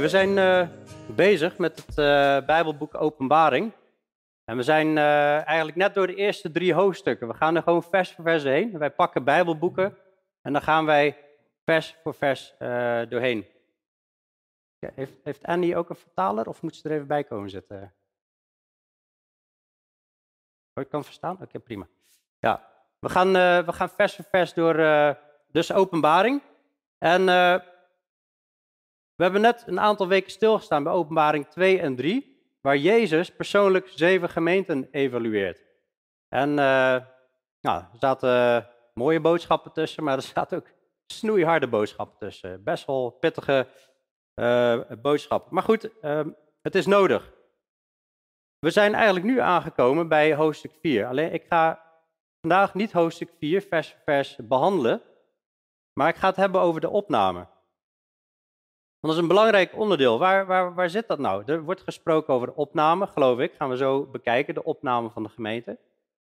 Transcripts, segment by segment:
We zijn uh, bezig met het uh, Bijbelboek Openbaring. En we zijn uh, eigenlijk net door de eerste drie hoofdstukken. We gaan er gewoon vers voor vers heen. Wij pakken Bijbelboeken en dan gaan wij vers voor vers doorheen. Heeft, heeft Annie ook een vertaler of moet ze er even bij komen zitten? Oh, ik kan verstaan? Oké, prima. Ja, we gaan, we gaan vers voor vers door dus openbaring. En we hebben net een aantal weken stilgestaan bij openbaring 2 en 3, waar Jezus persoonlijk zeven gemeenten evalueert. En uh, nou, er zaten mooie boodschappen tussen, maar er zaten ook snoeiharde boodschappen tussen. Best wel pittige uh, boodschappen. Maar goed, uh, het is nodig. We zijn eigenlijk nu aangekomen bij hoofdstuk 4. Alleen ik ga vandaag niet hoofdstuk 4 vers vers behandelen, maar ik ga het hebben over de opname. Dat is een belangrijk onderdeel. Waar, waar, waar zit dat nou? Er wordt gesproken over de opname, geloof ik. Gaan we zo bekijken, de opname van de gemeente.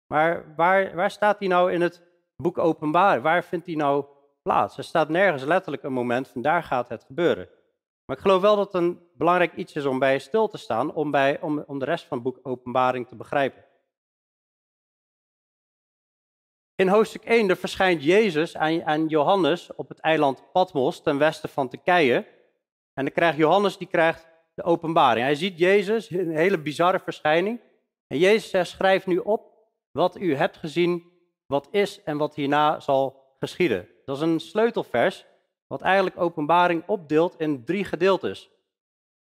Maar waar, waar staat die nou in het boek Openbaar? Waar vindt die nou plaats? Er staat nergens letterlijk een moment van daar gaat het gebeuren. Maar ik geloof wel dat het een belangrijk iets is om bij stil te staan, om, bij, om, om de rest van het boek Openbaring te begrijpen. In hoofdstuk 1 er verschijnt Jezus aan, aan Johannes op het eiland Patmos ten westen van Turkije. En dan krijgt Johannes die krijgt de openbaring. Hij ziet Jezus, een hele bizarre verschijning. En Jezus zegt, schrijf nu op wat u hebt gezien, wat is en wat hierna zal geschieden. Dat is een sleutelvers, wat eigenlijk openbaring opdeelt in drie gedeeltes.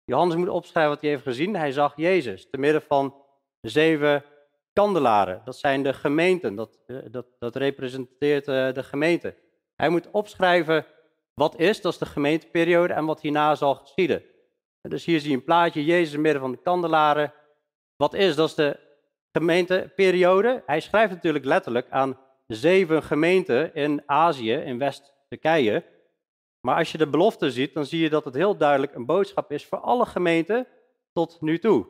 Johannes moet opschrijven wat hij heeft gezien. Hij zag Jezus te midden van zeven kandelaren. Dat zijn de gemeenten, dat, eh, dat, dat representeert eh, de gemeente. Hij moet opschrijven wat is, dat is de gemeenteperiode en wat hierna zal geschieden. Dus hier zie je een plaatje, Jezus midden van de kandelaren. Wat is, dat is de gemeenteperiode. Hij schrijft natuurlijk letterlijk aan zeven gemeenten in Azië, in West-Turkije. Maar als je de belofte ziet, dan zie je dat het heel duidelijk een boodschap is voor alle gemeenten tot nu toe.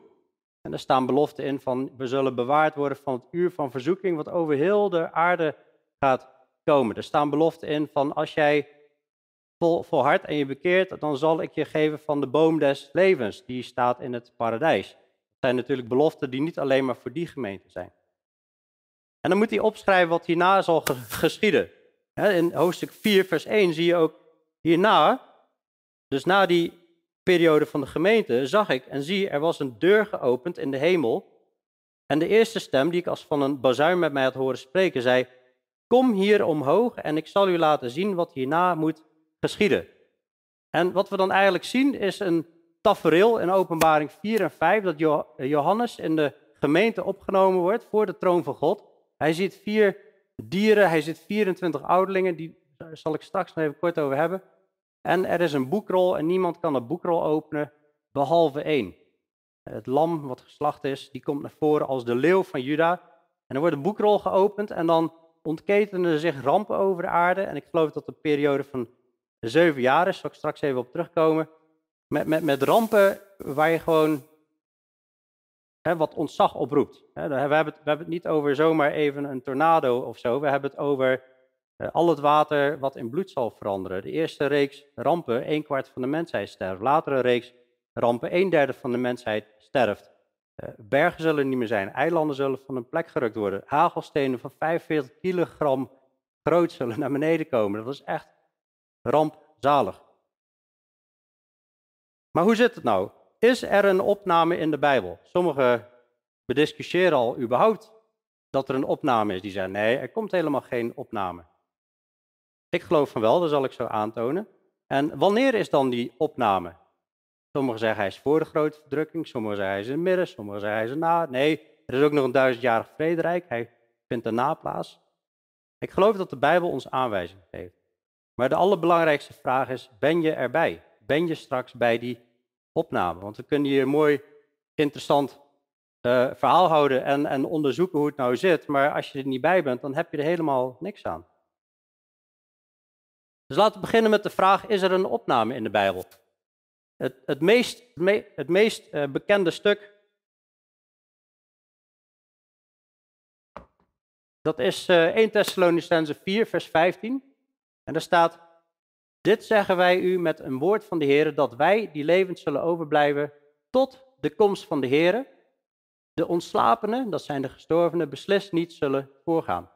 En er staan beloften in van we zullen bewaard worden van het uur van verzoeking, wat over heel de aarde gaat komen. Er staan beloften in van als jij vol, volhardt en je bekeert, dan zal ik je geven van de boom des levens, die staat in het paradijs. Dat zijn natuurlijk beloften die niet alleen maar voor die gemeente zijn. En dan moet hij opschrijven wat hierna zal geschieden. In hoofdstuk 4, vers 1 zie je ook hierna, dus na die periode van de gemeente, zag ik en zie, er was een deur geopend in de hemel. En de eerste stem, die ik als van een bazuin met mij had horen spreken, zei: Kom hier omhoog en ik zal u laten zien wat hierna moet geschieden. En wat we dan eigenlijk zien is een tafereel in openbaring 4 en 5, dat Johannes in de gemeente opgenomen wordt voor de troon van God. Hij ziet vier dieren, hij ziet 24 ouderlingen, die zal ik straks nog even kort over hebben. En er is een boekrol en niemand kan de boekrol openen, behalve één. Het lam wat geslacht is, die komt naar voren als de leeuw van Juda. En er wordt een boekrol geopend en dan ontketenen zich rampen over de aarde. En ik geloof dat de periode van zeven jaar is, zal ik straks even op terugkomen. Met, met, met rampen waar je gewoon hè, wat ontzag oproept. We, hebben het, we hebben het niet over zomaar even een tornado of zo. We hebben het over uh, al het water wat in bloed zal veranderen. De eerste reeks rampen, een kwart van de mensheid sterft. Latere reeks rampen, een derde van de mensheid sterft. Uh, bergen zullen niet meer zijn, eilanden zullen van hun plek gerukt worden. Hagelstenen van 45 kilogram groot zullen naar beneden komen. Dat is echt rampzalig. Maar hoe zit het nou? Is er een opname in de Bijbel? Sommigen bediscussiëren al überhaupt dat er een opname is. Die zeggen nee, er komt helemaal geen opname. Ik geloof van wel, dat zal ik zo aantonen. En wanneer is dan die opname? Sommigen zeggen hij is voor de grote verdrukking, sommigen zeggen hij is in het midden, sommigen zeggen hij is na. Nee, er is ook nog een duizendjarig vrederijk, hij vindt erna plaats. Ik geloof dat de Bijbel ons aanwijzing geeft. Maar de allerbelangrijkste vraag is, ben je erbij? Ben je straks bij die opname? Want we kunnen hier een mooi interessant uh, verhaal houden en, en onderzoeken hoe het nou zit. Maar als je er niet bij bent, dan heb je er helemaal niks aan. Dus laten we beginnen met de vraag, is er een opname in de Bijbel? Het, het meest, het meest uh, bekende stuk, dat is uh, 1 Thessalonicense 4, vers 15. En daar staat, Dit zeggen wij u met een woord van de Heer, dat wij die levend zullen overblijven tot de komst van de Heer. De ontslapenen, dat zijn de gestorvenen, beslist niet zullen voorgaan.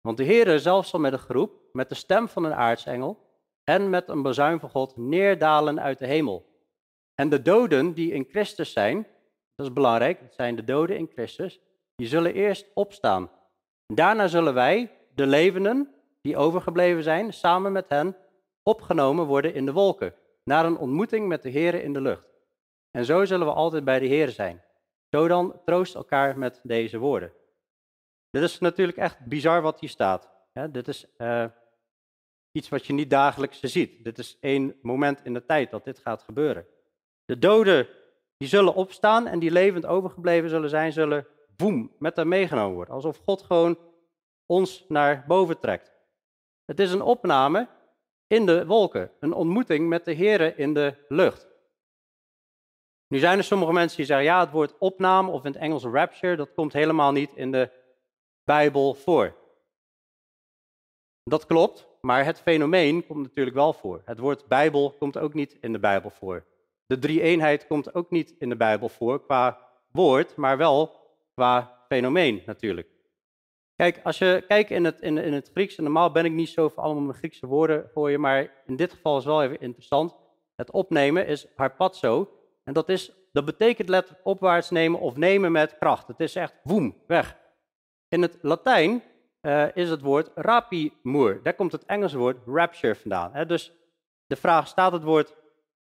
Want de Heer zelf zal met een groep, met de stem van een aartsengel en met een bazuin van God neerdalen uit de hemel. En de doden die in Christus zijn, dat is belangrijk, dat zijn de doden in Christus, die zullen eerst opstaan. Daarna zullen wij, de levenden, die overgebleven zijn, samen met hen opgenomen worden in de wolken, naar een ontmoeting met de Heer in de lucht. En zo zullen we altijd bij de Heer zijn. Zo dan troost elkaar met deze woorden. Dit is natuurlijk echt bizar wat hier staat. dit is uh, iets wat je niet dagelijks ziet. Dit is één moment in de tijd dat dit gaat gebeuren. De doden die zullen opstaan en die levend overgebleven zullen zijn, zullen boem, met hem meegenomen worden. Alsof God gewoon ons naar boven trekt. Het is een opname in de wolken, een ontmoeting met de Here in de lucht. Nu zijn er sommige mensen die zeggen, ja, het woord opname of in het Engels rapture, dat komt helemaal niet in de Bijbel voor. Dat klopt, maar het fenomeen komt natuurlijk wel voor. Het woord Bijbel komt ook niet in de Bijbel voor. De drie-eenheid komt ook niet in de Bijbel voor qua woord, maar wel qua fenomeen natuurlijk. Kijk, als je kijkt in het, in, in het Grieks, en normaal ben ik niet zo voor allemaal mijn Griekse woorden voor je, maar in dit geval is wel even interessant. Het opnemen is harpazo, en dat, is, dat betekent letterlijk opwaarts nemen of nemen met kracht. Het is echt woem, weg. In het Latijn uh, is het woord rapimur. Daar komt het Engelse woord rapture vandaan. Hè? Dus de vraag, staat het woord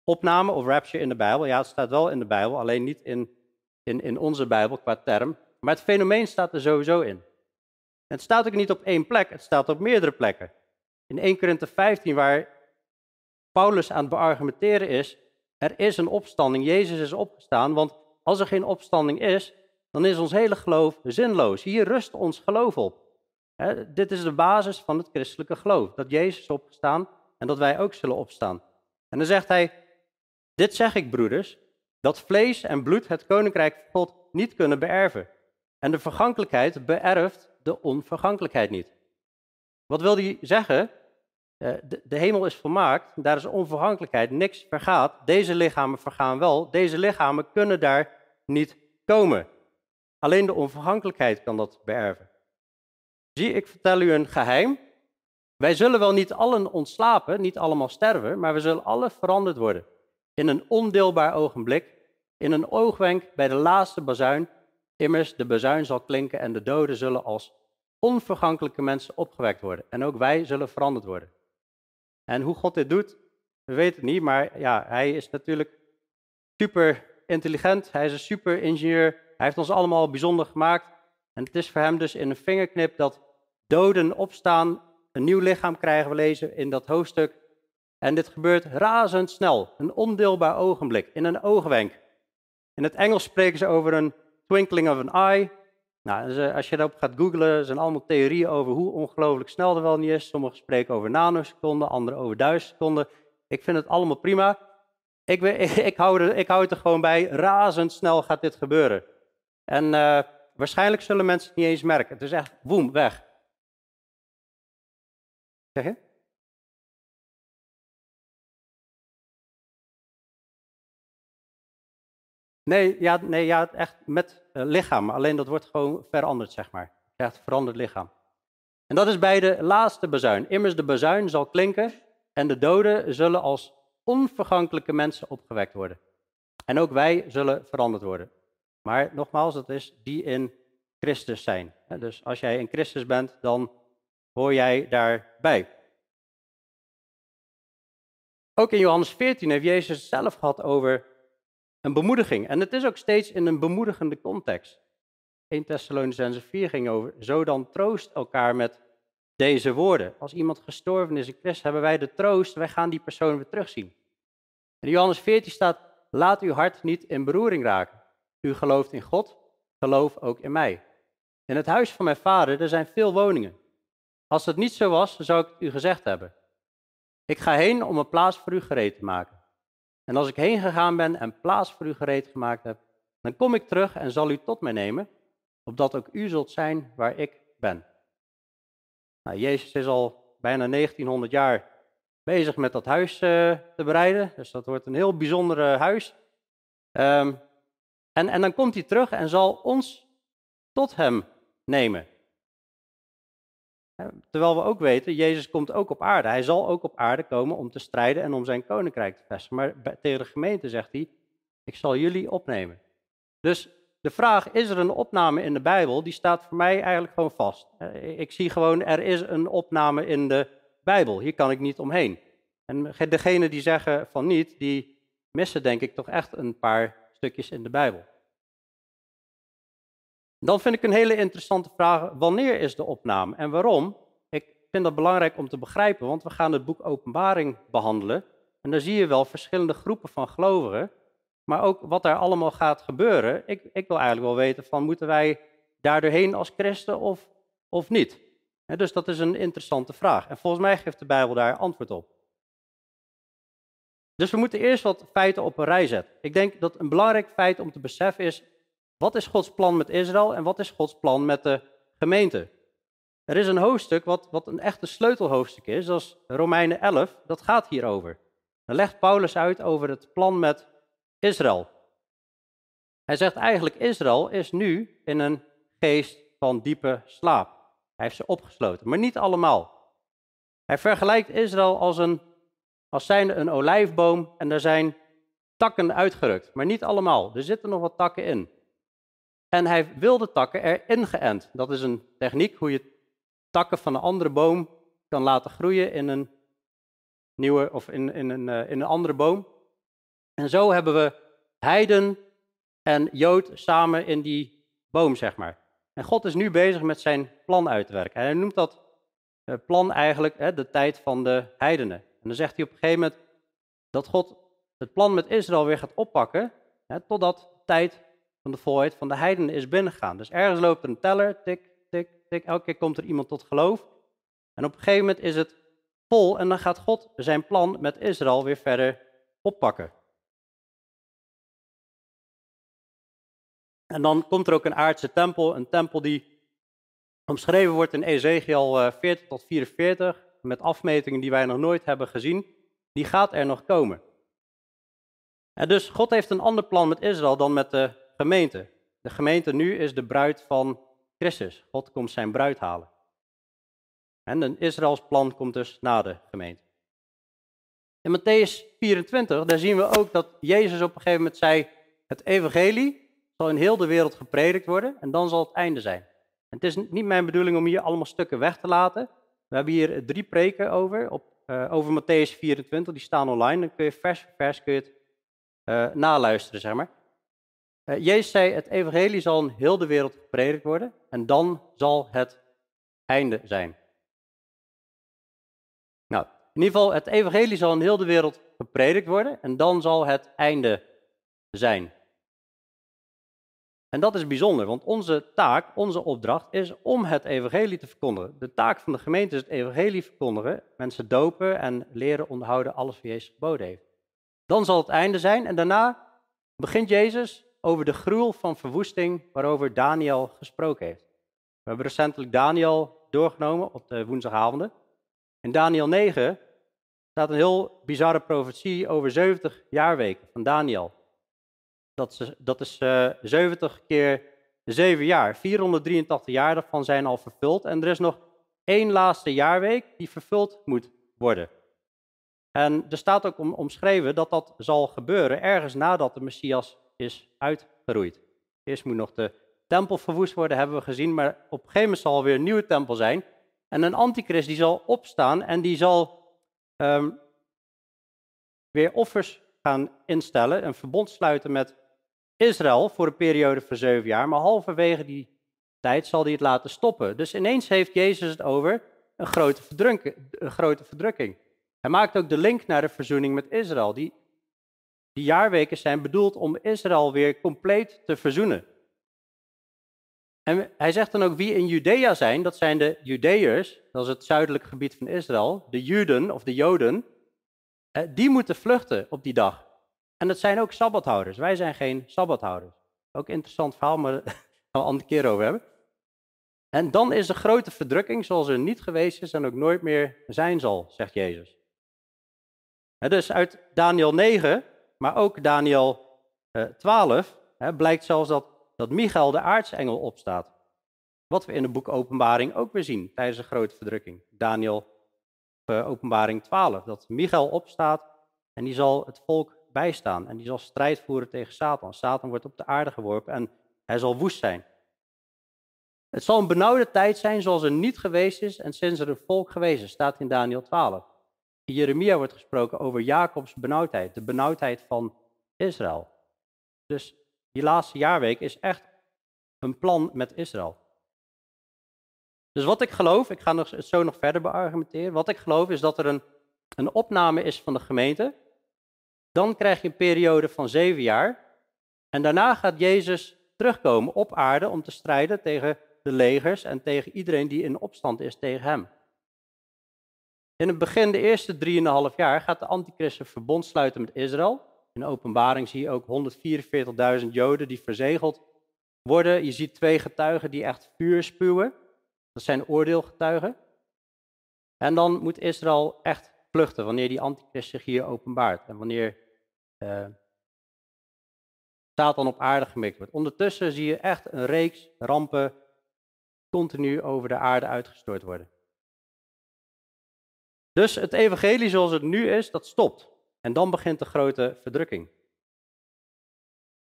opname of rapture in de Bijbel? Ja, het staat wel in de Bijbel, alleen niet in, in, in onze Bijbel qua term. Maar het fenomeen staat er sowieso in. Het staat ook niet op één plek, het staat op meerdere plekken. In 1 Korinthe 15, waar Paulus aan het beargumenteren is, er is een opstanding, Jezus is opgestaan, want als er geen opstanding is, dan is ons hele geloof zinloos. Hier rust ons geloof op. dit is de basis van het christelijke geloof, dat Jezus is opgestaan en dat wij ook zullen opstaan. En dan zegt hij, dit zeg ik broeders, dat vlees en bloed het koninkrijk van God niet kunnen beërven. En de vergankelijkheid beërft de onvergankelijkheid niet. Wat wil hij zeggen? Eh, de, de, hemel is volmaakt, daar is onvergankelijkheid, niks vergaat. Deze lichamen vergaan wel, deze lichamen kunnen daar niet komen. Alleen de onvergankelijkheid kan dat beërven. Zie, ik vertel u een geheim. Wij zullen wel niet allen ontslapen, niet allemaal sterven, maar we zullen alle veranderd worden. In een ondeelbaar ogenblik, in een oogwenk bij de laatste bazuin. Immers, de bazuin zal klinken en de doden zullen als onvergankelijke mensen opgewekt worden. En ook wij zullen veranderd worden. En hoe God dit doet, we weten het niet, maar ja, hij is natuurlijk super intelligent. Hij is een super ingenieur. Hij heeft ons allemaal bijzonder gemaakt. En het is voor hem dus in een vingerknip dat doden opstaan, een nieuw lichaam krijgen, we lezen in dat hoofdstuk. En dit gebeurt razendsnel, een ondeelbaar ogenblik, in een oogwenk. In het Engels spreken ze over een twinkling of an eye. Nou, als je daarop gaat googlen, zijn allemaal theorieën over hoe ongelooflijk snel er wel niet is. Sommigen spreken over nanoseconden, anderen over duizend seconden. Ik vind het allemaal prima. Ik, ik, hou, er, ik hou het er gewoon bij, razendsnel gaat dit gebeuren. En uh, waarschijnlijk zullen mensen het niet eens merken. Het is echt, boem, weg. Zeg je? Nee, ja, nee, ja echt met uh, lichaam. Alleen dat wordt gewoon veranderd, zeg maar. Je krijgt veranderd lichaam. En dat is bij de laatste bazuin. Immers de bazuin zal klinken en de doden zullen als onvergankelijke mensen opgewekt worden. En ook wij zullen veranderd worden. Maar nogmaals, dat is die in Christus zijn. Dus als jij in Christus bent, dan hoor jij daarbij. Ook in Johannes 14 heeft Jezus zelf gehad over een bemoediging. En het is ook steeds in een bemoedigende context. 1 Thessalonicense 4 ging over, zo dan troost elkaar met deze woorden. Als iemand gestorven is in Christus, hebben wij de troost, wij gaan die persoon weer terugzien. In Johannes 14 staat, laat uw hart niet in beroering raken. U gelooft in God, geloof ook in mij. In het huis van mijn vader, er zijn veel woningen. Als het niet zo was, zou ik u gezegd hebben. Ik ga heen om een plaats voor u gereed te maken. En als ik heen gegaan ben en plaats voor u gereed gemaakt heb, dan kom ik terug en zal u tot mij nemen, opdat ook u zult zijn waar ik ben. Nou, Jezus is al bijna 1900 jaar bezig met dat huis te bereiden. Dus dat wordt een heel bijzonder huis. Um, en, en dan komt hij terug en zal ons tot hem nemen. Terwijl we ook weten, Jezus komt ook op aarde. Hij zal ook op aarde komen om te strijden en om zijn koninkrijk te vestigen. Maar tegen de gemeente zegt hij, ik zal jullie opnemen. Dus de vraag, is er een opname in de Bijbel? Die staat voor mij eigenlijk gewoon vast. Ik zie gewoon, er is een opname in de Bijbel. Hier kan ik niet omheen. En degenen die zeggen van niet, die missen denk ik toch echt een paar stukjes in de Bijbel. Dan vind ik een hele interessante vraag, wanneer is de opname en waarom? Ik vind dat belangrijk om te begrijpen, want we gaan het boek Openbaring behandelen. En daar zie je wel verschillende groepen van gelovigen, maar ook wat daar allemaal gaat gebeuren. Ik, ik wil eigenlijk wel weten van, moeten wij daar doorheen als christen of, of niet? dus dat is een interessante vraag. En volgens mij geeft de Bijbel daar antwoord op. Dus we moeten eerst wat feiten op een rij zetten. Ik denk dat een belangrijk feit om te beseffen is, wat is Gods plan met Israël en wat is Gods plan met de gemeente? Er is een hoofdstuk wat, wat een echte sleutelhoofdstuk is, dat is Romeinen 11, dat gaat hierover. Dan legt Paulus uit over het plan met Israël. Hij zegt eigenlijk, Israël is nu in een geest van diepe slaap. Hij heeft ze opgesloten, maar niet allemaal. Hij vergelijkt Israël als, een, als zijnde een olijfboom en er zijn takken uitgerukt, maar niet allemaal. Er zitten nog wat takken in. En hij wilde takken erin geënt. Dat is een techniek hoe je takken van een andere boom kan laten groeien in een nieuwe of in, in, een, eh, in een andere boom. En zo hebben we heiden en jood samen in die boom, zeg maar. En God is nu bezig met zijn plan uit te werken. En hij noemt dat eh, plan eigenlijk hè, de tijd van de heidenen. En dan zegt hij op een gegeven moment dat God het plan met Israël weer gaat oppakken, hè, totdat tijd van de volheid van de heidenen is binnengegaan. Dus ergens loopt een teller, tik, tik, tik. Elke keer komt er iemand tot geloof. En op een gegeven moment is het vol en dan gaat God zijn plan met Israël weer verder oppakken. En dan komt er ook een aardse tempel, een tempel die omschreven wordt in Ezekiel 40 eh, tot 44, met afmetingen die wij nog nooit hebben gezien. Die gaat er nog komen. En dus God heeft een ander plan met Israël dan met de gemeente. De gemeente nu is de bruid van Christus. God komt zijn bruid halen. En een Israëls plan komt dus na de gemeente. In Matthäus 24, daar zien we ook dat Jezus op een gegeven moment zei, het evangelie zal in heel de wereld gepredikt worden en dan zal het einde zijn. Het is niet mijn bedoeling om hier allemaal stukken weg te laten. We hebben hier drie preken over, op, uh, over Matthäus 24, die staan online. Dan kun je vers voor vers kun je het uh, naluisteren, zeg maar. Uh, Jezus zei, het evangelie zal in heel de wereld gepredikt worden en dan zal het einde zijn. Nou, in ieder geval, het evangelie zal in heel de wereld gepredikt worden en dan zal het einde zijn. En dat is bijzonder, want onze taak, onze opdracht is om het evangelie te verkondigen. De taak van de gemeente is het evangelie verkondigen, mensen dopen en leren onderhouden alles wat Jezus geboden heeft. Dan zal het einde zijn en daarna begint Jezus over de gruwel van verwoesting waarover Daniel gesproken heeft. We hebben recentelijk Daniel doorgenomen op de woensdagavonden. In Daniel 9 staat een heel bizarre profetie over 70 jaarweken van Daniel. Dat is, dat is uh, 70 keer 7 jaar. 483 jaar daarvan zijn al vervuld. En er is nog één laatste jaarweek die vervuld moet worden. En er staat ook om, omschreven dat dat zal gebeuren ergens nadat de Messias is uitgeroeid. Eerst moet nog de tempel verwoest worden, hebben we gezien, maar op een gegeven moment zal er weer een nieuwe tempel zijn. En een antichrist die zal opstaan en die zal um, weer offers gaan instellen, een verbond sluiten met Israël voor een periode van zeven jaar, maar halverwege die tijd zal hij het laten stoppen. Dus ineens heeft Jezus het over een grote, een grote verdrukking. Hij maakt ook de link naar de verzoening met Israël. Die die jaarweken zijn bedoeld om Israël weer compleet te verzoenen. En hij zegt dan ook wie in Judea zijn, dat zijn de Judeërs, dat is het zuidelijke gebied van Israël, de Juden of de Joden, eh, die moeten vluchten op die dag. En dat zijn ook sabbathouders. Wij zijn geen sabbathouders. Ook een interessant verhaal, maar daar gaan we een andere keer over hebben. En dan is de grote verdrukking zoals er niet geweest is en ook nooit meer zijn zal, zegt Jezus. dus uit Daniel 9, maar ook Daniel 12, blijkt zelfs dat, dat Michael de aartsengel opstaat. Wat we in het boek Openbaring ook weer zien tijdens de grote verdrukking. Daniel Openbaring 12, dat Michael opstaat en die zal het volk bijstaan. En die zal strijd voeren tegen Satan. Satan wordt op de aarde geworpen en hij zal woest zijn. Het zal een benauwde tijd zijn zoals er niet geweest is en sinds er een volk geweest is, staat in Daniel 12. In Jeremia wordt gesproken over Jacobs benauwdheid, de benauwdheid van Israël. Dus die laatste jaarweek is echt een plan met Israël. Dus wat ik geloof, ik ga het zo nog verder beargumenteren. Wat ik geloof is dat er een, een opname is van de gemeente. Dan krijg je een periode van zeven jaar. En daarna gaat Jezus terugkomen op aarde om te strijden tegen de legers en tegen iedereen die in opstand is tegen hem. In het begin, de eerste drieënhalf jaar, gaat de antichrist een verbond sluiten met Israël. In de openbaring zie je ook 144.000 Joden die verzegeld worden. Je ziet twee getuigen die echt vuur spuwen. Dat zijn oordeelgetuigen. En dan moet Israël echt vluchten wanneer die antichrist zich hier openbaart. En wanneer uh, Satan op aarde gemikt wordt. Ondertussen zie je echt een reeks rampen continu over de aarde uitgestort worden. Dus het evangelie zoals het nu is, dat stopt. En dan begint de grote verdrukking.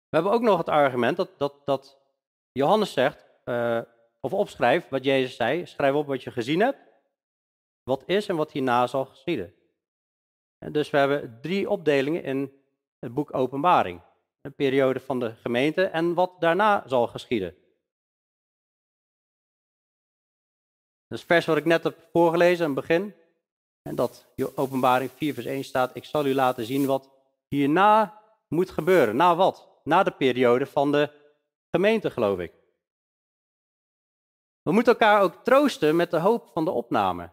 We hebben ook nog het argument dat, dat, dat Johannes zegt, uh, of opschrijf wat Jezus zei. Schrijf op wat je gezien hebt, wat is en wat hierna zal geschieden. En dus we hebben drie opdelingen in het boek Openbaring. Een periode van de gemeente en wat daarna zal geschieden. Dus vers wat ik net heb voorgelezen aan het begin. En dat openbaring 4 vers 1 staat. Ik zal u laten zien wat hierna moet gebeuren. Na wat? Na de periode van de gemeente geloof ik. We moeten elkaar ook troosten met de hoop van de opname.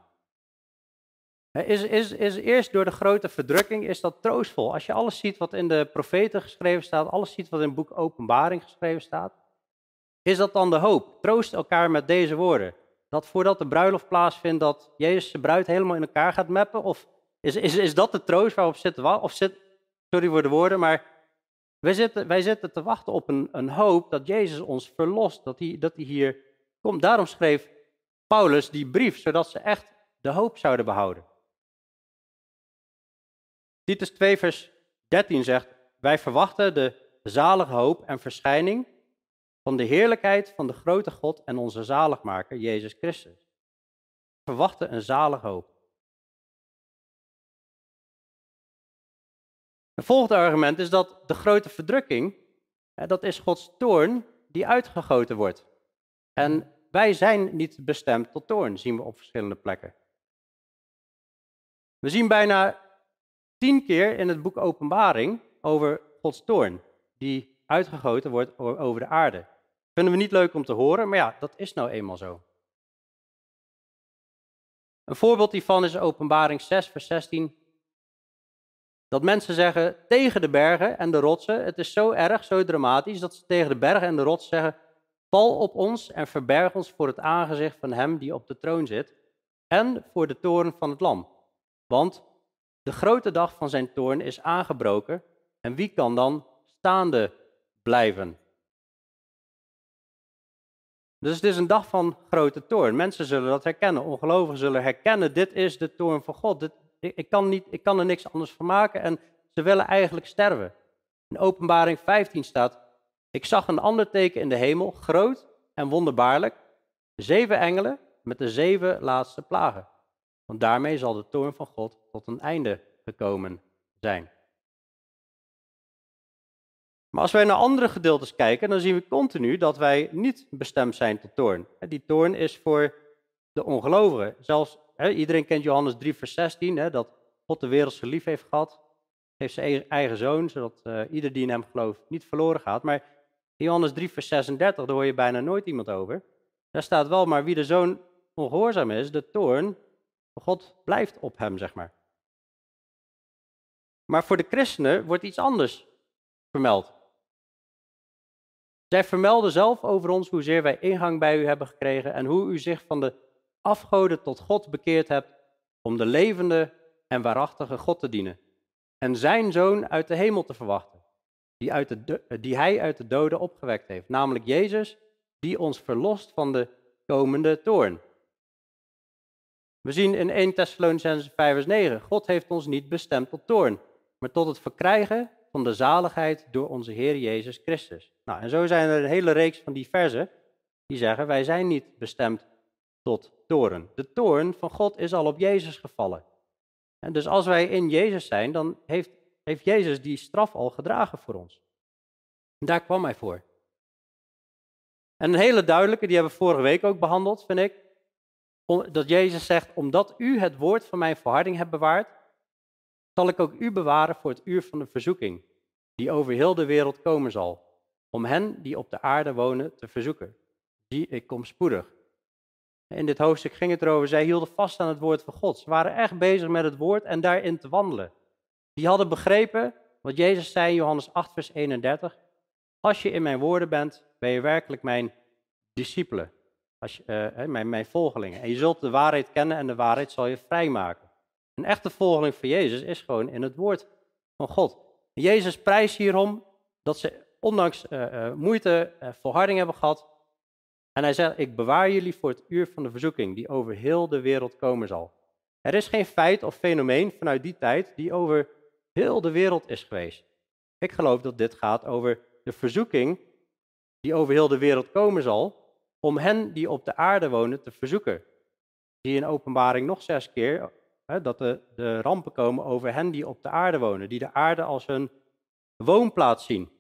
Is, is, is eerst door de grote verdrukking is dat troostvol. Als je alles ziet wat in de profeten geschreven staat, alles ziet wat in het boek Openbaring geschreven staat, is dat dan de hoop? Troost elkaar met deze woorden. Dat voordat de bruiloft plaatsvindt, dat Jezus de bruid helemaal in elkaar gaat meppen? Of is, is, is dat de troost waarop zitten? Of zit, sorry voor de woorden, maar wij zitten, wij zitten te wachten op een, een hoop dat Jezus ons verlost, dat hij, dat hij hier komt. Daarom schreef Paulus die brief, zodat ze echt de hoop zouden behouden. Titus 2, vers 13 zegt: Wij verwachten de zalige hoop en verschijning van de heerlijkheid van de grote God en onze zaligmaker, Jezus Christus. We verwachten een zalige hoop. Het volgende argument is dat de grote verdrukking, dat is Gods toorn die uitgegoten wordt. En wij zijn niet bestemd tot toorn, zien we op verschillende plekken. We zien bijna tien keer in het boek Openbaring over Gods toorn, die uitgegoten wordt over de aarde. Vinden we niet leuk om te horen, maar ja, dat is nou eenmaal zo. Een voorbeeld hiervan is Openbaring 6, vers 16. Dat mensen zeggen tegen de bergen en de rotsen, het is zo erg, zo dramatisch, dat ze tegen de bergen en de rotsen zeggen, val op ons en verberg ons voor het aangezicht van hem die op de troon zit en voor de toren van het lam. Want de grote dag van zijn toorn is aangebroken en wie kan dan staande blijven? Dus het is een dag van grote toorn. Mensen zullen dat herkennen. Ongelovigen zullen herkennen, dit is de toorn van God. Ik, kan niet, ik kan er niks anders van maken en ze willen eigenlijk sterven. In openbaring 15 staat, ik zag een ander teken in de hemel, groot en wonderbaarlijk. Zeven engelen met de zeven laatste plagen. Want daarmee zal de toorn van God tot een einde gekomen zijn. Maar als wij naar andere gedeeltes kijken, dan zien we continu dat wij niet bestemd zijn tot toorn. Die toorn is voor de ongelovigen. Zelfs, iedereen kent Johannes 3, vers 16, dat God de wereld zo lief heeft gehad. Heeft zijn eigen zoon, zodat uh, ieder die in hem gelooft niet verloren gaat. Maar in Johannes 3, vers 36, daar hoor je bijna nooit iemand over. Daar staat wel, maar wie de zoon ongehoorzaam is, de toorn, God blijft op hem, zeg maar. Maar voor de christenen wordt iets anders vermeld. Zij vermelden zelf over ons hoezeer wij ingang bij u hebben gekregen en hoe u zich van de afgoden tot God bekeerd hebt om de levende en waarachtige God te dienen. en zijn zoon uit de hemel te verwachten, die, uit de, die hij uit de doden opgewekt heeft, namelijk Jezus, die ons verlost van de komende toorn. We zien in 1 Thessalonicenses 5 vers 9, God heeft ons niet bestemd tot toorn, maar tot het verkrijgen van de zaligheid door onze Heer Jezus Christus. Nou, en zo zijn er een hele reeks van die versen die zeggen, wij zijn niet bestemd tot toorn. De toorn van God is al op Jezus gevallen. En dus als wij in Jezus zijn, dan heeft, heeft Jezus die straf al gedragen voor ons. En daar kwam hij voor. En een hele duidelijke, die hebben we vorige week ook behandeld, vind ik. Dat Jezus zegt, omdat u het woord van mijn verharding hebt bewaard, zal ik ook u bewaren voor het uur van de verzoeking, die over heel de wereld komen zal, om hen die op de aarde wonen te verzoeken. Zie, ik kom spoedig. In dit hoofdstuk ging het erover, zij hielden vast aan het woord van God. Ze waren echt bezig met het woord en daarin te wandelen. Die hadden begrepen wat Jezus zei in Johannes 8, vers 31. Als je in mijn woorden bent, ben je werkelijk mijn discipelen, als je, uh, mijn, mijn volgelingen. En je zult de waarheid kennen en de waarheid zal je vrijmaken. Een echte volgeling van Jezus is gewoon in het woord van God. Jezus prijst hierom dat ze ondanks uh, uh, moeite, volharding hebben gehad, en hij zegt, ik bewaar jullie voor het uur van de verzoeking die over heel de wereld komen zal. Er is geen feit of fenomeen vanuit die tijd die over heel de wereld is geweest. Ik geloof dat dit gaat over de verzoeking die over heel de wereld komen zal, om hen die op de aarde wonen te verzoeken. Zie in openbaring nog zes keer dat de, de rampen komen over hen die op de aarde wonen, die de aarde als hun woonplaats zien.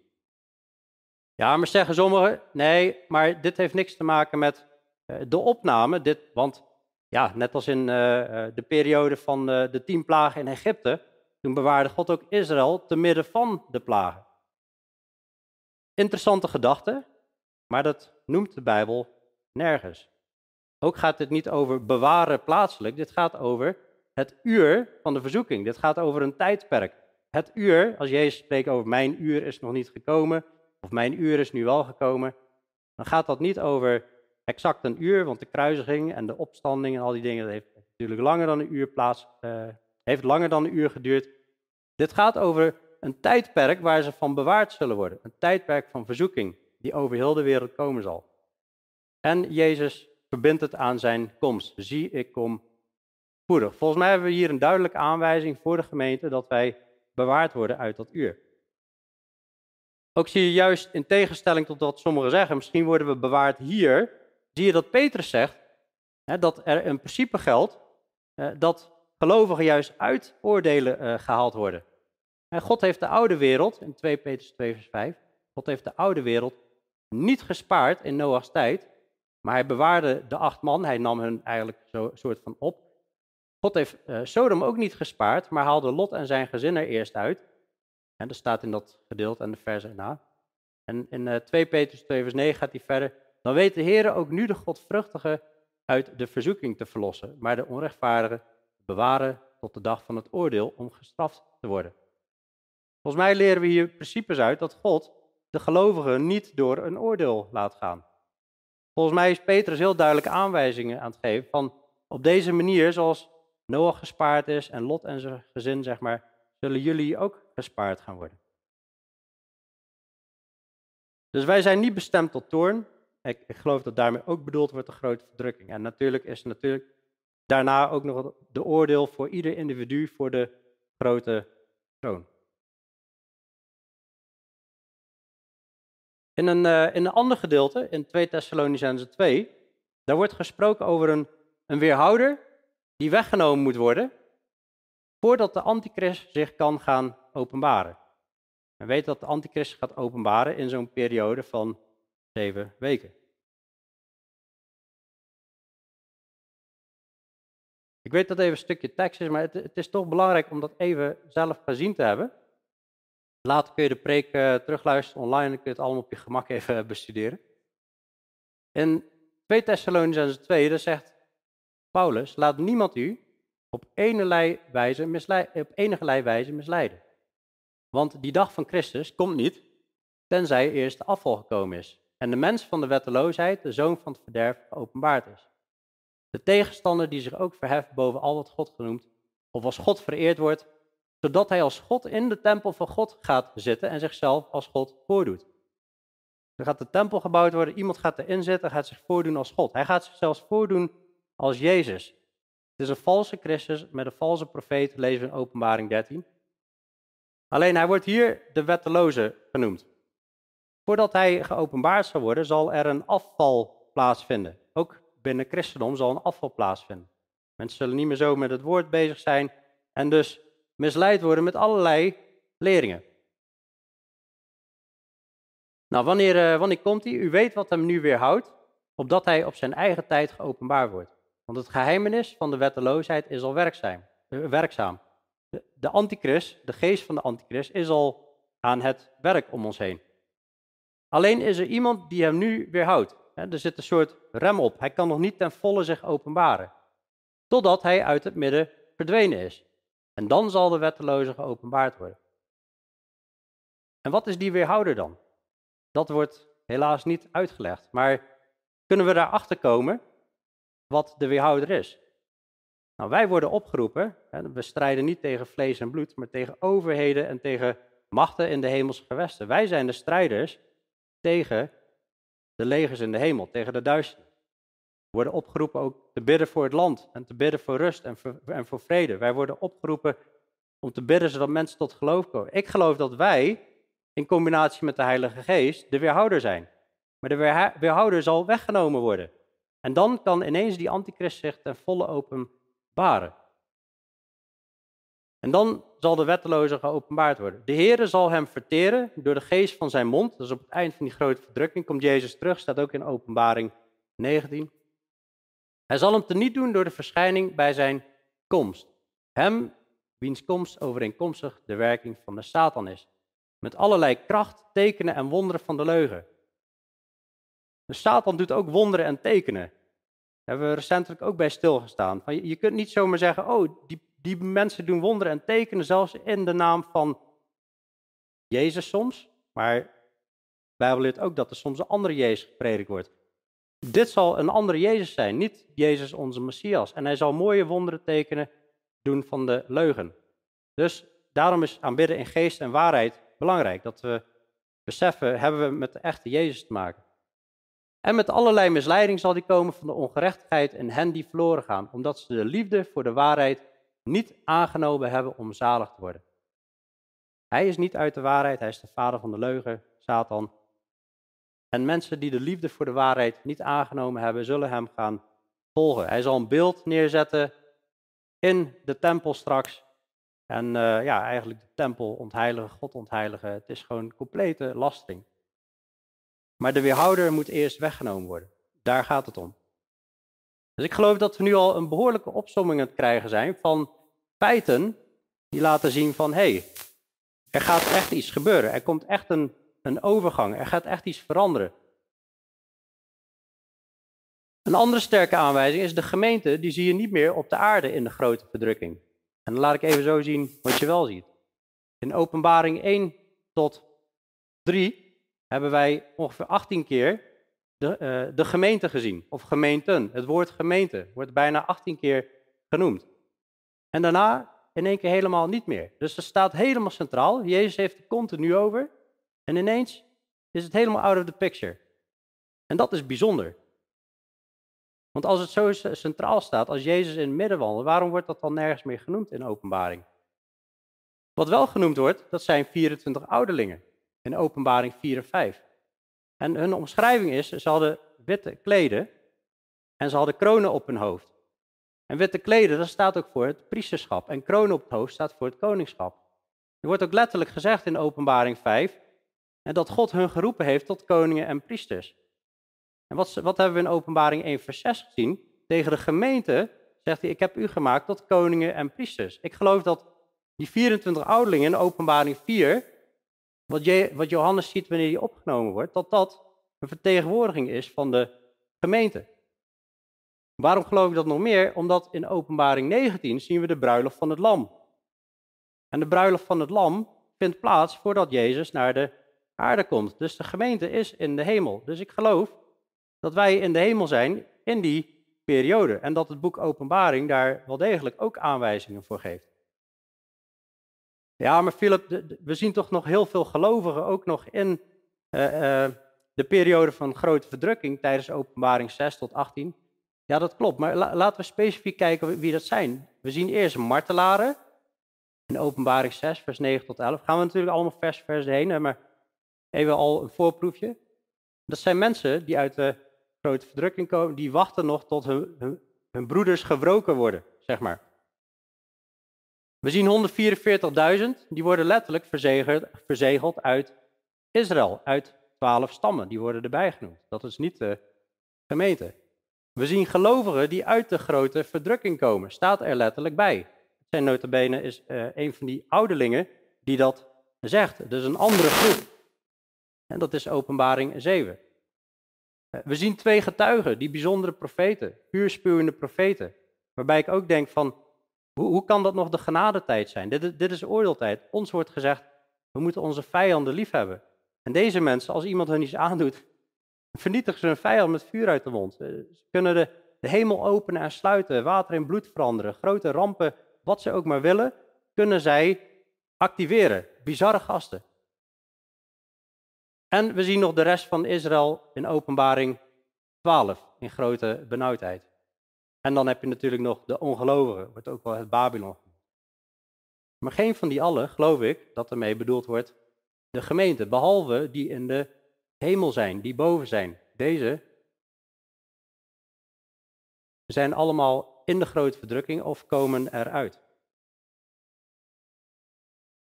Ja, maar zeggen sommigen, nee, maar dit heeft niks te maken met uh, de opname. Dit, want ja, net als in uh, de periode van de tien plagen in Egypte, toen bewaarde God ook Israël te midden van de plagen. Interessante gedachte, maar dat noemt de Bijbel nergens. Ook gaat het niet over bewaren plaatselijk, dit gaat over het uur van de verzoeking. Dit gaat over een tijdperk. Het uur, als Jezus spreekt over mijn uur is nog niet gekomen, of mijn uur is nu wel gekomen, dan gaat dat niet over exact een uur, want de kruisiging en de opstanding en al die dingen, dat heeft natuurlijk langer dan een uur plaats, uh, heeft langer dan een uur geduurd. Dit gaat over een tijdperk waar ze van bewaard zullen worden. Een tijdperk van verzoeking die over heel de wereld komen zal. En Jezus verbindt het aan zijn komst. Zie, ik kom Volgens mij hebben we hier een duidelijke aanwijzing voor de gemeente dat wij bewaard worden uit dat uur. Ook zie je juist in tegenstelling tot wat sommigen zeggen, misschien worden we bewaard hier, zie je dat Petrus zegt hè, dat er een principe geldt dat gelovigen juist uit oordelen eh, gehaald worden. En God heeft de oude wereld, in 2 Petrus 2 vers 5, God heeft de oude wereld niet gespaard in Noach's tijd, maar hij bewaarde de acht man, hij nam hun eigenlijk zo soort van op. God heeft uh, Sodom ook niet gespaard, maar haalde Lot en zijn gezin er eerst uit. En dat staat in dat gedeelte en de verse erna. En in uh, 2 Petrus 2 vers 9 gaat hij verder. Dan weet de Heer ook nu de godvruchtige uit de verzoeking te verlossen, maar de onrechtvaardige bewaren tot de dag van het oordeel om gestraft te worden. Volgens mij leren we hier principes uit dat God de gelovigen niet door een oordeel laat gaan. Volgens mij is Petrus heel duidelijke aanwijzingen aan het geven van op deze manier, zoals Noach gespaard is en Lot en zijn gezin, zeg maar, zullen jullie ook gespaard gaan worden. Dus wij zijn niet bestemd tot toorn. Ik, ik geloof dat daarmee ook bedoeld wordt de grote verdrukking. En natuurlijk is natuurlijk daarna ook nog de oordeel voor ieder individu voor de grote troon. In een, uh, in een ander gedeelte, in 2 Thessalonicense 2, daar wordt gesproken over een, een weerhouder die weggenomen moet worden voordat de antichrist zich kan gaan openbaren. We weten dat de antichrist gaat openbaren in zo'n periode van zeven weken. Ik weet dat even een stukje tekst is, maar het, is toch belangrijk om dat even zelf gezien te hebben. Later kun je de preek uh, terugluisteren online en kun je het allemaal op je gemak even bestuderen. In 2 Thessalonians 2, daar zegt Paulus, laat niemand u op wijze, misleiden, op enige wijze misleiden. Want die dag van Christus komt niet, tenzij eerst de afval gekomen is en de mens van de wetteloosheid, de zoon van het verderf, geopenbaard is. De tegenstander die zich ook verheft boven al wat God genoemd, of als God vereerd wordt, zodat hij als God in de tempel van God gaat zitten en zichzelf als God voordoet. Er gaat de tempel gebouwd worden, iemand gaat erin zitten, gaat zich voordoen als God. Hij gaat zichzelf voordoen als Jezus. Het is een valse Christus met een valse profeet, lezen we in Openbaring 13. Alleen hij wordt hier de wetteloze genoemd. Voordat hij geopenbaard zal worden, zal er een afval plaatsvinden. Ook binnen christendom zal een afval plaatsvinden. Mensen zullen niet meer zo met het woord bezig zijn en dus misleid worden met allerlei leringen. Nou, wanneer, uh, wanneer komt hij? U weet wat hem nu weerhoudt, opdat hij op zijn eigen tijd geopenbaard wordt. Want het geheimenis van de wetteloosheid is al werkzaam. Uh, werkzaam. De, de antichrist, de geest van de antichrist, is al aan het werk om ons heen. Alleen is er iemand die hem nu weerhoudt. Er zit een soort rem op. Hij kan nog niet ten volle zich openbaren. Totdat hij uit het midden verdwenen is. En dan zal de wetteloze geopenbaard worden. En wat is die weerhouder dan? Dat wordt helaas niet uitgelegd. Maar kunnen we daarachter komen wat de weerhouder is? Nou, wij worden opgeroepen, we strijden niet tegen vlees en bloed, maar tegen overheden en tegen machten in de hemelse gewesten. Wij zijn de strijders tegen de legers in de hemel, tegen de duisternis. We worden opgeroepen ook te bidden voor het land en te bidden voor rust en en voor vrede. Wij worden opgeroepen om te bidden zodat mensen tot geloof komen. Ik geloof dat wij, in combinatie met de Heilige Geest, de weerhouder zijn. Maar de weerhouder zal weggenomen worden. En dan kan ineens die antichrist zich ten volle openbaren. En dan zal de wetteloze geopenbaard worden. De Heere zal hem verteren door de geest van zijn mond. Dus op het eind van die grote verdrukking komt Jezus terug, staat ook in openbaring 19. Hij zal hem teniet doen door de verschijning bij zijn komst. Hem, wiens komst overeenkomstig de werking van de Satan is. Met allerlei kracht, tekenen en wonderen van de leugen. De Satan doet ook wonderen en tekenen. Daar hebben we recentelijk ook bij stilgestaan. Je kunt niet zomaar zeggen, oh, die die mensen doen wonderen en tekenen, zelfs in de naam van Jezus soms. Maar de Bijbel leert ook dat er soms een andere Jezus gepredikt wordt. Dit zal een andere Jezus zijn, niet Jezus onze Messias. En hij zal mooie wonderen tekenen doen van de leugen. Dus daarom is aanbidden in geest en waarheid belangrijk. Dat we beseffen, hebben we met de echte Jezus te maken. En met allerlei misleiding zal die komen van de ongerechtigheid en hen die verloren gaan, omdat ze de liefde voor de waarheid niet aangenomen hebben om zalig te worden. Hij is niet uit de waarheid, hij is de vader van de leugen, Satan. En mensen die de liefde voor de waarheid niet aangenomen hebben, zullen hem gaan volgen. Hij zal een beeld neerzetten in de tempel straks. En uh, ja, eigenlijk de tempel ontheiligen, God ontheiligen. Het is gewoon complete lasting. Maar de weerhouder moet eerst weggenomen worden. Daar gaat het om. Dus ik geloof dat we nu al een behoorlijke opsomming aan het krijgen zijn van feiten die laten zien van hé, hey, er gaat echt iets gebeuren. Er komt echt een, een overgang. Er gaat echt iets veranderen. Een andere sterke aanwijzing is de gemeente, die zie je niet meer op de aarde in de grote verdrukking. En dan laat ik even zo zien wat je wel ziet. In openbaring 1 tot 3 hebben wij ongeveer 18 keer de, uh, de gemeente gezien, of gemeenten. Het woord gemeente wordt bijna 18 keer genoemd. En daarna in één keer helemaal niet meer. Dus het staat helemaal centraal. Jezus heeft het continu over. En ineens is het helemaal out of the picture. En dat is bijzonder. Want als het zo centraal staat, als Jezus in het midden wandelt, waarom wordt dat dan nergens meer genoemd in openbaring? Wat wel genoemd wordt, dat zijn 24 ouderlingen in openbaring 4 en 5. En hun omschrijving is, ze hadden witte kleden en ze hadden kronen op hun hoofd. En witte kleden, dat staat ook voor het priesterschap. En kronen op het hoofd staat voor het koningschap. Er wordt ook letterlijk gezegd in openbaring 5, en dat God hun geroepen heeft tot koningen en priesters. En wat, wat hebben we in openbaring 1 vers 6 gezien? Tegen de gemeente zegt hij, ik heb u gemaakt tot koningen en priesters. Ik geloof dat die 24 ouderlingen in openbaring 4 wat, je, wat Johannes ziet wanneer hij opgenomen wordt, dat dat een vertegenwoordiging is van de gemeente. Waarom geloof ik dat nog meer? Omdat in openbaring 19 zien we de bruiloft van het lam. En de bruiloft van het lam vindt plaats voordat Jezus naar de aarde komt. Dus de gemeente is in de hemel. Dus ik geloof dat wij in de hemel zijn in die periode. En dat het boek Openbaring daar wel degelijk ook aanwijzingen voor geeft. Ja, maar Philip, we zien toch nog heel veel gelovigen ook nog in uh, uh, de periode van grote verdrukking tijdens openbaring 6 tot 18. Ja, dat klopt, maar laten we specifiek kijken wie dat zijn. We zien eerst martelaren in openbaring 6, vers 9 tot 11. Gaan we natuurlijk allemaal vers vers heen, maar even al een voorproefje. Dat zijn mensen die uit de grote verdrukking komen, die wachten nog tot hun, hun, hun broeders gebroken worden, zeg maar. We zien 144.000, die worden letterlijk verzegeld, verzegeld uit Israël, uit twaalf stammen. Die worden erbij genoemd. Dat is niet de gemeente. We zien gelovigen die uit de grote verdrukking komen. Staat er letterlijk bij. Het zijn notabene is uh, een van die ouderlingen die dat zegt. Dus een andere groep. En dat is openbaring 7. Eh, we zien twee getuigen, die bijzondere profeten, vuurspuwende profeten. Waarbij ik ook denk van, hoe, hoe kan dat nog de genadetijd zijn? Dit, dit is oordeeltijd. Ons wordt gezegd, we moeten onze vijanden lief hebben. En deze mensen, als iemand hun iets aandoet, vernietigen ze hun vijand met vuur uit de mond. Eh, ze kunnen de, de hemel openen en sluiten, water in bloed veranderen, grote rampen, wat ze ook maar willen, kunnen zij activeren. Bizarre gasten. En we zien nog de rest van Israël in openbaring 12, in grote benauwdheid. En dan heb je natuurlijk nog de ongelovigen, wordt ook wel het Babylon Maar geen van die allen, geloof ik, dat ermee bedoeld wordt de gemeente, behalve die in de hemel zijn, die boven zijn. Deze zijn allemaal in de grote verdrukking of komen eruit.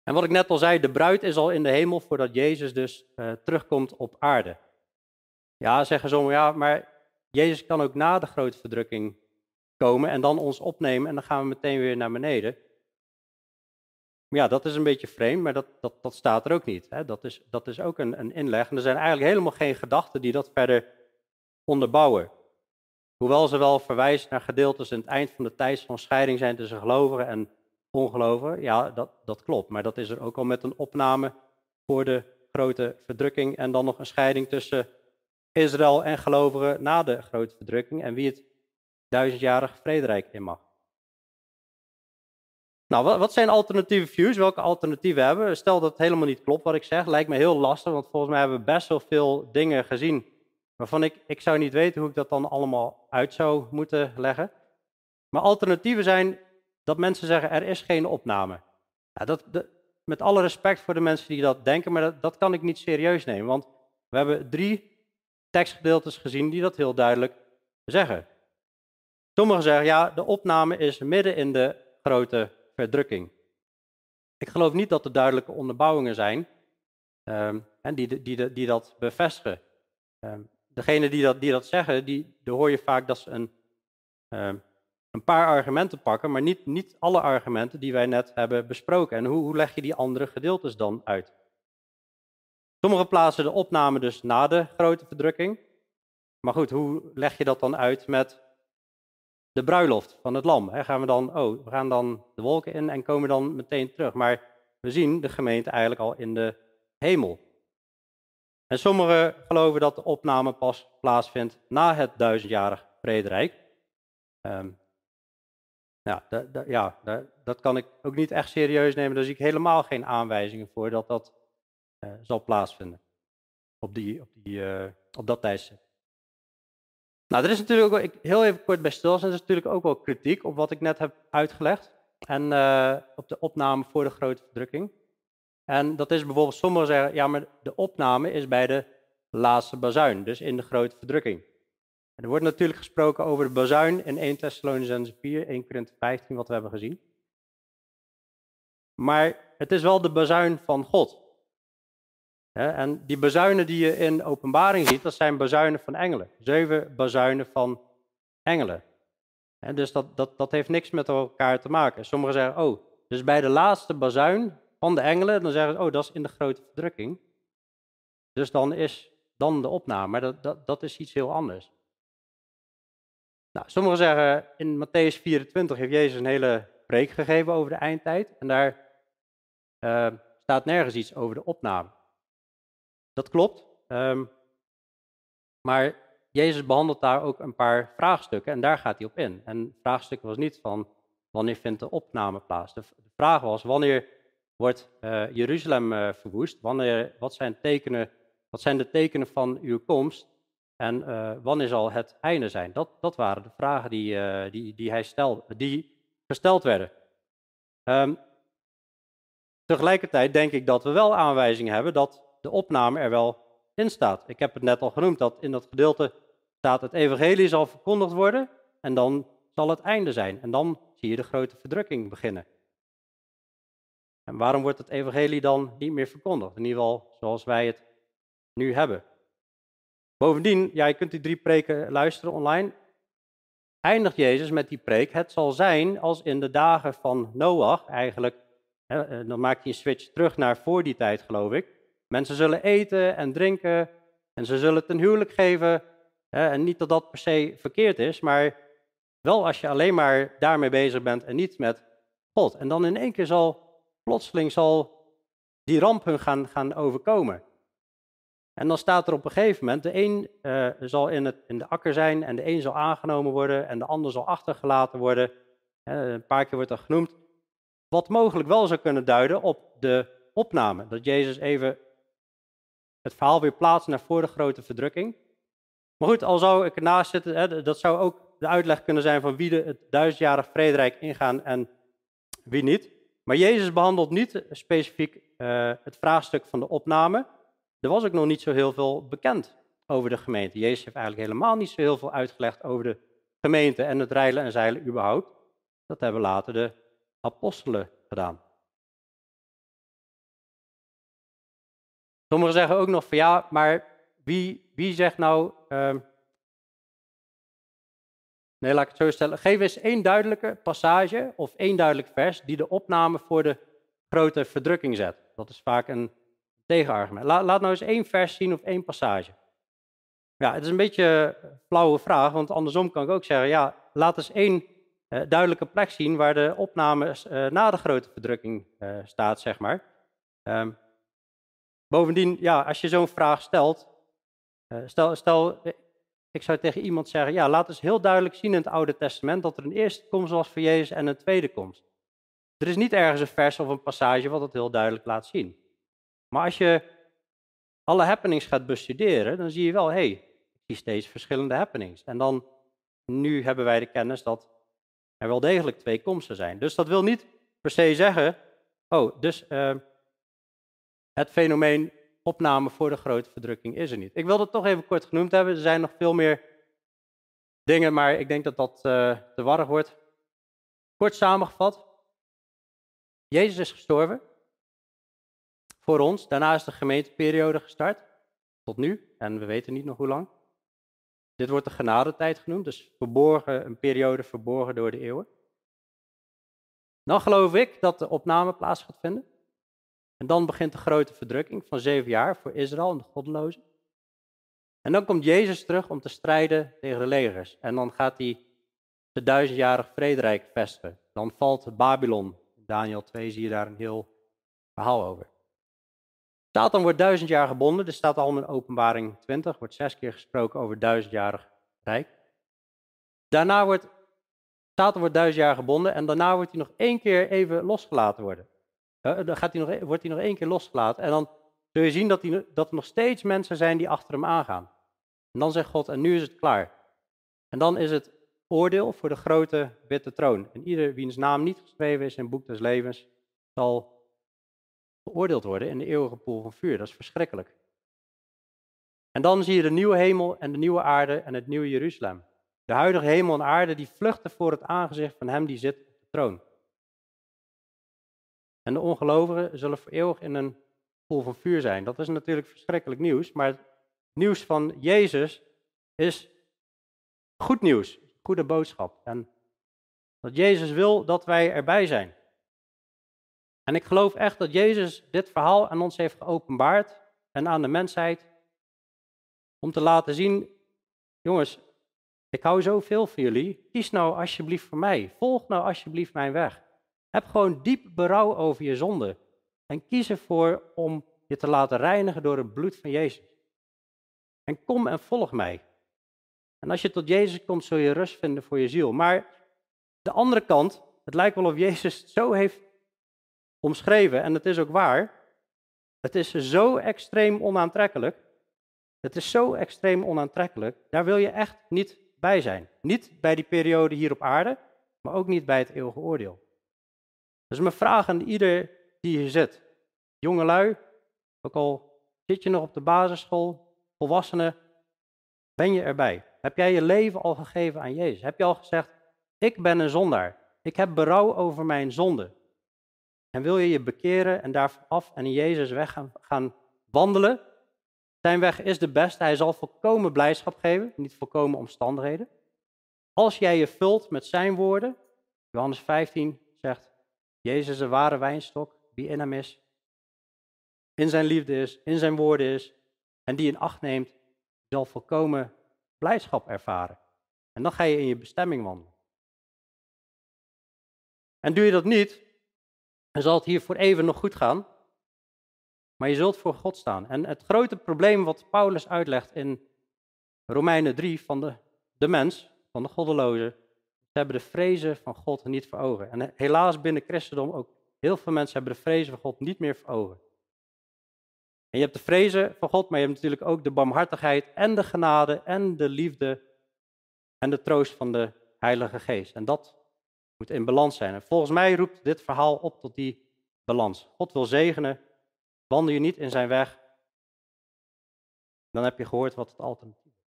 En wat ik net al zei, de bruid is al in de hemel voordat Jezus dus uh, terugkomt op aarde. Ja, zeggen sommigen, ja, maar Jezus kan ook na de grote verdrukking komen en dan ons opnemen en dan gaan we meteen weer naar beneden. Ja, dat is een beetje vreemd, maar dat, dat, dat staat er ook niet. Hè? Dat, is, dat is ook een, een inleg. En er zijn eigenlijk helemaal geen gedachten die dat verder onderbouwen. Hoewel ze wel verwijzen naar gedeeltes in het eind van de tijd van scheiding zijn tussen gelovigen en ongelovigen. Ja, dat, dat klopt. Maar dat is er ook al met een opname voor de grote verdrukking. En dan nog een scheiding tussen Israël en gelovigen na de grote verdrukking. En wie het duizendjarige vrederijk in mag. Nou, wat, zijn alternatieve views? Welke alternatieven hebben we? Stel dat het helemaal niet klopt wat ik zeg, lijkt me heel lastig, want volgens mij hebben we best wel veel dingen gezien waarvan ik, ik zou niet weten hoe ik dat dan allemaal uit zou moeten leggen. Maar alternatieven zijn dat mensen zeggen er is geen opname. Ja, dat, met alle respect voor de mensen die dat denken, maar dat, dat kan ik niet serieus nemen, want we hebben drie tekstgedeeltes gezien die dat heel duidelijk zeggen. Sommigen zeggen ja, de opname is midden in de grote verdrukking. Ik geloof niet dat er duidelijke onderbouwingen zijn um, en die, die, die, dat bevestigen. Um, degene die dat, die dat zeggen, die, daar hoor je vaak dat ze een, um, een paar argumenten pakken, maar niet, niet alle argumenten die wij net hebben besproken. En hoe, hoe leg je die andere gedeeltes dan uit? Sommigen plaatsen de opname dus na de grote verdrukking. Maar goed, hoe leg je dat dan uit met de bruiloft van het lam. Gaan we dan, oh, we gaan dan de wolken in en komen dan meteen terug. Maar we zien de gemeente eigenlijk al in de hemel. En sommigen geloven dat de opname pas plaatsvindt na het duizendjarig vrederijk. Um, ja, dat kan ik ook niet echt serieus nemen. Daar zie ik helemaal geen aanwijzingen voor dat dat uh, zal plaatsvinden op, die, op, die, uh, op dat tijdstip. Nou, er is natuurlijk ook, ik, heel even kort bij stilstaan, er is natuurlijk ook wel kritiek op wat ik net heb uitgelegd. En uh, op de opname voor de grote verdrukking. En dat is bijvoorbeeld, sommigen zeggen, ja, maar de opname is bij de laatste bazuin, dus in de grote verdrukking. Er wordt natuurlijk gesproken over de bazuin in 1 Thessalonians 4, 1 Korinthe 15, wat we hebben gezien. Maar het is wel de bazuin van God. En die bazuinen die je in openbaring ziet, dat zijn bazuinen van engelen. Zeven bazuinen van engelen. Dus dat, dat, dat heeft niks met elkaar te maken. Sommigen zeggen, oh, dus bij de laatste bazuin van de engelen, dan zeggen ze, oh, dat is in de grote verdrukking. Dus dan is dan de opname, maar dat, dat, dat is iets heel anders. Nou, sommigen zeggen, in Matthäus 24 heeft Jezus een hele preek gegeven over de eindtijd. En daar uh, staat nergens iets over de opname. Dat klopt. Um, maar Jezus behandelt daar ook een paar vraagstukken en daar gaat hij op in. En het vraagstuk was niet van wanneer vindt de opname plaats. De vraag was wanneer wordt uh, Jeruzalem uh, verwoest? Wanneer, wat, zijn tekenen, wat zijn de tekenen van uw komst? En uh, wanneer zal het einde zijn? Dat, dat waren de vragen die, die, die, hij stelde, die gesteld werden. Um, tegelijkertijd denk ik dat we wel aanwijzingen hebben dat de opname er wel in staat. Ik heb het net al genoemd, dat in dat gedeelte staat het evangelie zal verkondigd worden en dan zal het einde zijn. En dan zie je de grote verdrukking beginnen. En waarom wordt het evangelie dan niet meer verkondigd? In ieder geval zoals wij het nu hebben. Bovendien, ja, je kunt die drie preken luisteren online. Eindigt Jezus met die preek, het zal zijn als in de dagen van Noach, eigenlijk, hè, eh, dan maakt hij een switch terug naar voor die tijd, geloof ik. Mensen zullen eten en drinken en ze zullen ten huwelijk geven. En niet dat dat per se verkeerd is, maar wel als je alleen maar daarmee bezig bent en niet met God. En dan in één keer zal plotseling zal die ramp hun gaan, gaan overkomen. En dan staat er op een gegeven moment, de een uh, zal in, het, in de akker zijn en de een zal aangenomen worden en de ander zal achtergelaten worden. Uh, een paar keer wordt dat genoemd. Wat mogelijk wel zou kunnen duiden op de opname. Dat Jezus even het verhaal weer plaatst naar voor de grote verdrukking. Maar goed, al zou ik ernaast zitten, hè, dat zou ook de uitleg kunnen zijn van wie de, het duizendjarig vrederijk ingaan en wie niet. Maar Jezus behandelt niet specifiek uh, het vraagstuk van de opname. Er was ook nog niet zo heel veel bekend over de gemeente. Jezus heeft eigenlijk helemaal niet zo heel veel uitgelegd over de gemeente en het rijlen en zeilen überhaupt. Dat hebben later de apostelen gedaan. Sommigen zeggen ook nog van ja, maar wie, wie zegt nou. Uh, nee, laat ik het zo stellen. Geef eens één duidelijke passage of één duidelijk vers die de opname voor de grote verdrukking zet. Dat is vaak een tegenargument. Laat, laat nou eens één vers zien of één passage. Ja, het is een beetje een flauwe vraag, want andersom kan ik ook zeggen, ja, laat eens één uh, duidelijke plek zien waar de opname uh, na de grote verdrukking uh, staat, zeg maar. Um, bovendien, ja, als je zo'n vraag stelt, stel, stel, ik zou tegen iemand zeggen, ja, laat eens heel duidelijk zien in het Oude Testament dat er een eerste komst was voor Jezus en een tweede komst. Er is niet ergens een vers of een passage wat dat heel duidelijk laat zien. Maar als je alle happenings gaat bestuderen, dan zie je wel, hé, hey, ik zie steeds verschillende happenings. En dan, nu hebben wij de kennis dat er wel degelijk twee komsten zijn. Dus dat wil niet per se zeggen, oh, dus uh, het fenomeen opname voor de grote verdrukking is er niet. Ik wil dat toch even kort genoemd hebben. Er zijn nog veel meer dingen, maar ik denk dat dat uh, te warrig wordt. Kort samengevat. Jezus is gestorven voor ons. Daarna is de gemeenteperiode gestart, tot nu, en we weten niet nog hoe lang. Dit wordt de genadetijd genoemd, dus verborgen, een periode verborgen door de eeuwen. Dan geloof ik dat de opname plaats gaat vinden. En dan begint de grote verdrukking van zeven jaar voor Israël en de goddelozen. En dan komt Jezus terug om te strijden tegen de legers. En dan gaat hij de duizendjarig vrederijk vestigen. Dan valt Babylon. Daniel 2 zie je daar een heel verhaal over. Satan wordt duizend jaar gebonden. Er staat al in openbaring 20, wordt zes keer gesproken over duizendjarig rijk. Daarna wordt Satan wordt duizend jaar gebonden en daarna wordt hij nog één keer even losgelaten worden. Dan gaat hij nog, wordt hij nog één keer losgelaten en dan zul je zien dat, dat er nog steeds mensen zijn die achter hem aangaan. En dan zegt God, en nu is het klaar. En dan is het oordeel voor de grote witte troon. En ieder wiens naam niet geschreven is in het boek des levens, zal geoordeeld worden in de eeuwige poel van vuur. Dat is verschrikkelijk. En dan zie je de nieuwe hemel en de nieuwe aarde en het nieuwe Jeruzalem. De huidige hemel en aarde die vluchten voor het aangezicht van hem die zit op de troon. En de ongelovigen zullen voor eeuwig in een poel van vuur zijn. Dat is natuurlijk verschrikkelijk nieuws, maar het nieuws van Jezus is goed nieuws, goede boodschap. En dat Jezus wil dat wij erbij zijn. En ik geloof echt dat Jezus dit verhaal aan ons heeft geopenbaard en aan de mensheid. Om te laten zien, jongens, ik hou zoveel van jullie. Kies nou alsjeblieft voor mij. Volg nou alsjeblieft mijn weg. Heb gewoon diep berouw over je zonde. En kies ervoor om je te laten reinigen door het bloed van Jezus. En kom en volg mij. En als je tot Jezus komt, zul je rust vinden voor je ziel. Maar de andere kant, het lijkt wel of Jezus zo heeft omschreven en het is ook waar. Het is zo extreem onaantrekkelijk. Het is zo extreem onaantrekkelijk. Daar wil je echt niet bij zijn. Niet bij die periode hier op aarde, maar ook niet bij het eeuwige oordeel. Dus mijn vraag aan ieder die hier zit. Jongelui, ook al zit je nog op de basisschool, volwassenen, ben je erbij? Heb jij je leven al gegeven aan Jezus? Heb je al gezegd, ik ben een zondaar. Ik heb berouw over mijn zonde. En wil je je bekeren en daarvan af en in Jezus weg gaan, gaan wandelen? Zijn weg is de beste. Hij zal volkomen blijdschap geven, niet volkomen omstandigheden. Als jij je vult met zijn woorden, Johannes 15 zegt, Jezus een ware wijnstok, wie in hem is, in zijn liefde is, in zijn woorden is, en die in acht neemt, zal volkomen blijdschap ervaren. En dan ga je in je bestemming wandelen. En doe je dat niet, dan zal het hier voor even nog goed gaan. Maar je zult voor God staan. En het grote probleem wat Paulus uitlegt in Romeinen 3 van de, de mens, van de goddeloze, ze hebben de vrezen van God niet voor ogen. En helaas binnen christendom ook heel veel mensen hebben de vrezen van God niet meer voor. En je hebt de vrezen van God, maar je hebt natuurlijk ook de barmhartigheid en de genade en de liefde en de troost van de Heilige Geest. En dat moet in balans zijn. En volgens mij roept dit verhaal op tot die balans. God wil zegenen, wandel je niet in zijn weg, dan heb je gehoord wat het alternatief is.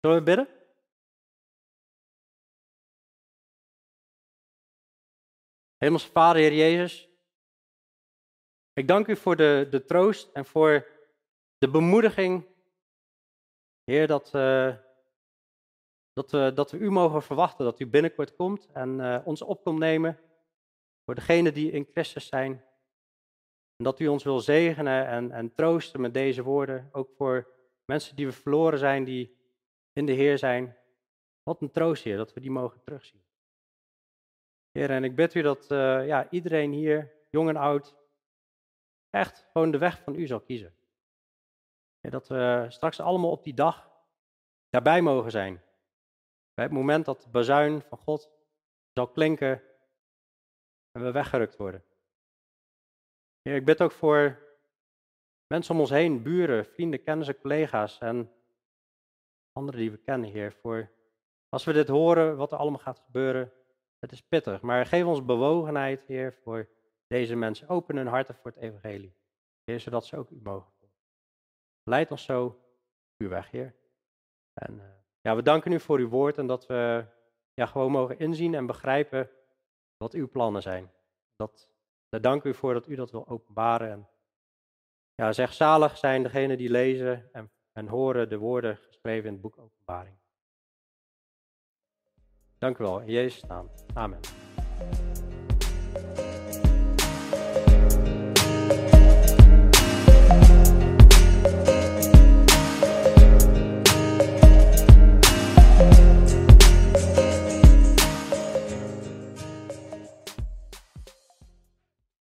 Zullen we bidden? Hemelse Vader, Heer Jezus, ik dank u voor de, de troost en voor de bemoediging, Heer, dat, uh, dat, we, dat we u mogen verwachten, dat u binnenkort komt en uh, ons op komt nemen voor degenen die in Christus zijn. En dat u ons wil zegenen en, en troosten met deze woorden, ook voor mensen die we verloren zijn, die in de Heer zijn. Wat een troost, Heer, dat we die mogen terugzien. Heer, en ik bid u dat uh, ja, iedereen hier, jong en oud, echt gewoon de weg van u zal kiezen. Dat we straks allemaal op die dag daarbij mogen zijn. Bij het moment dat de bazuin van God zal klinken en we weggerukt worden. Heer, ik bid ook voor mensen om ons heen, buren, vrienden, kennissen, collega's en anderen die we kennen, Heer. Voor als we dit horen, wat er allemaal gaat gebeuren, het is pittig. Maar geef ons bewogenheid, Heer, voor deze mensen. Open hun harten voor het evangelie. Heer, zodat ze ook u mogen volgen. Leid ons zo uw weg, Heer. En uh, ja, we danken u voor uw woord en dat we ja, gewoon mogen inzien en begrijpen wat uw plannen zijn. Dat, daar dank u voor dat u dat wil openbaren. En ja, zeg zalig zijn degenen die lezen en, en horen de woorden geschreven in het boek Openbaring. Dank u wel, in Jezus' naam. Amen.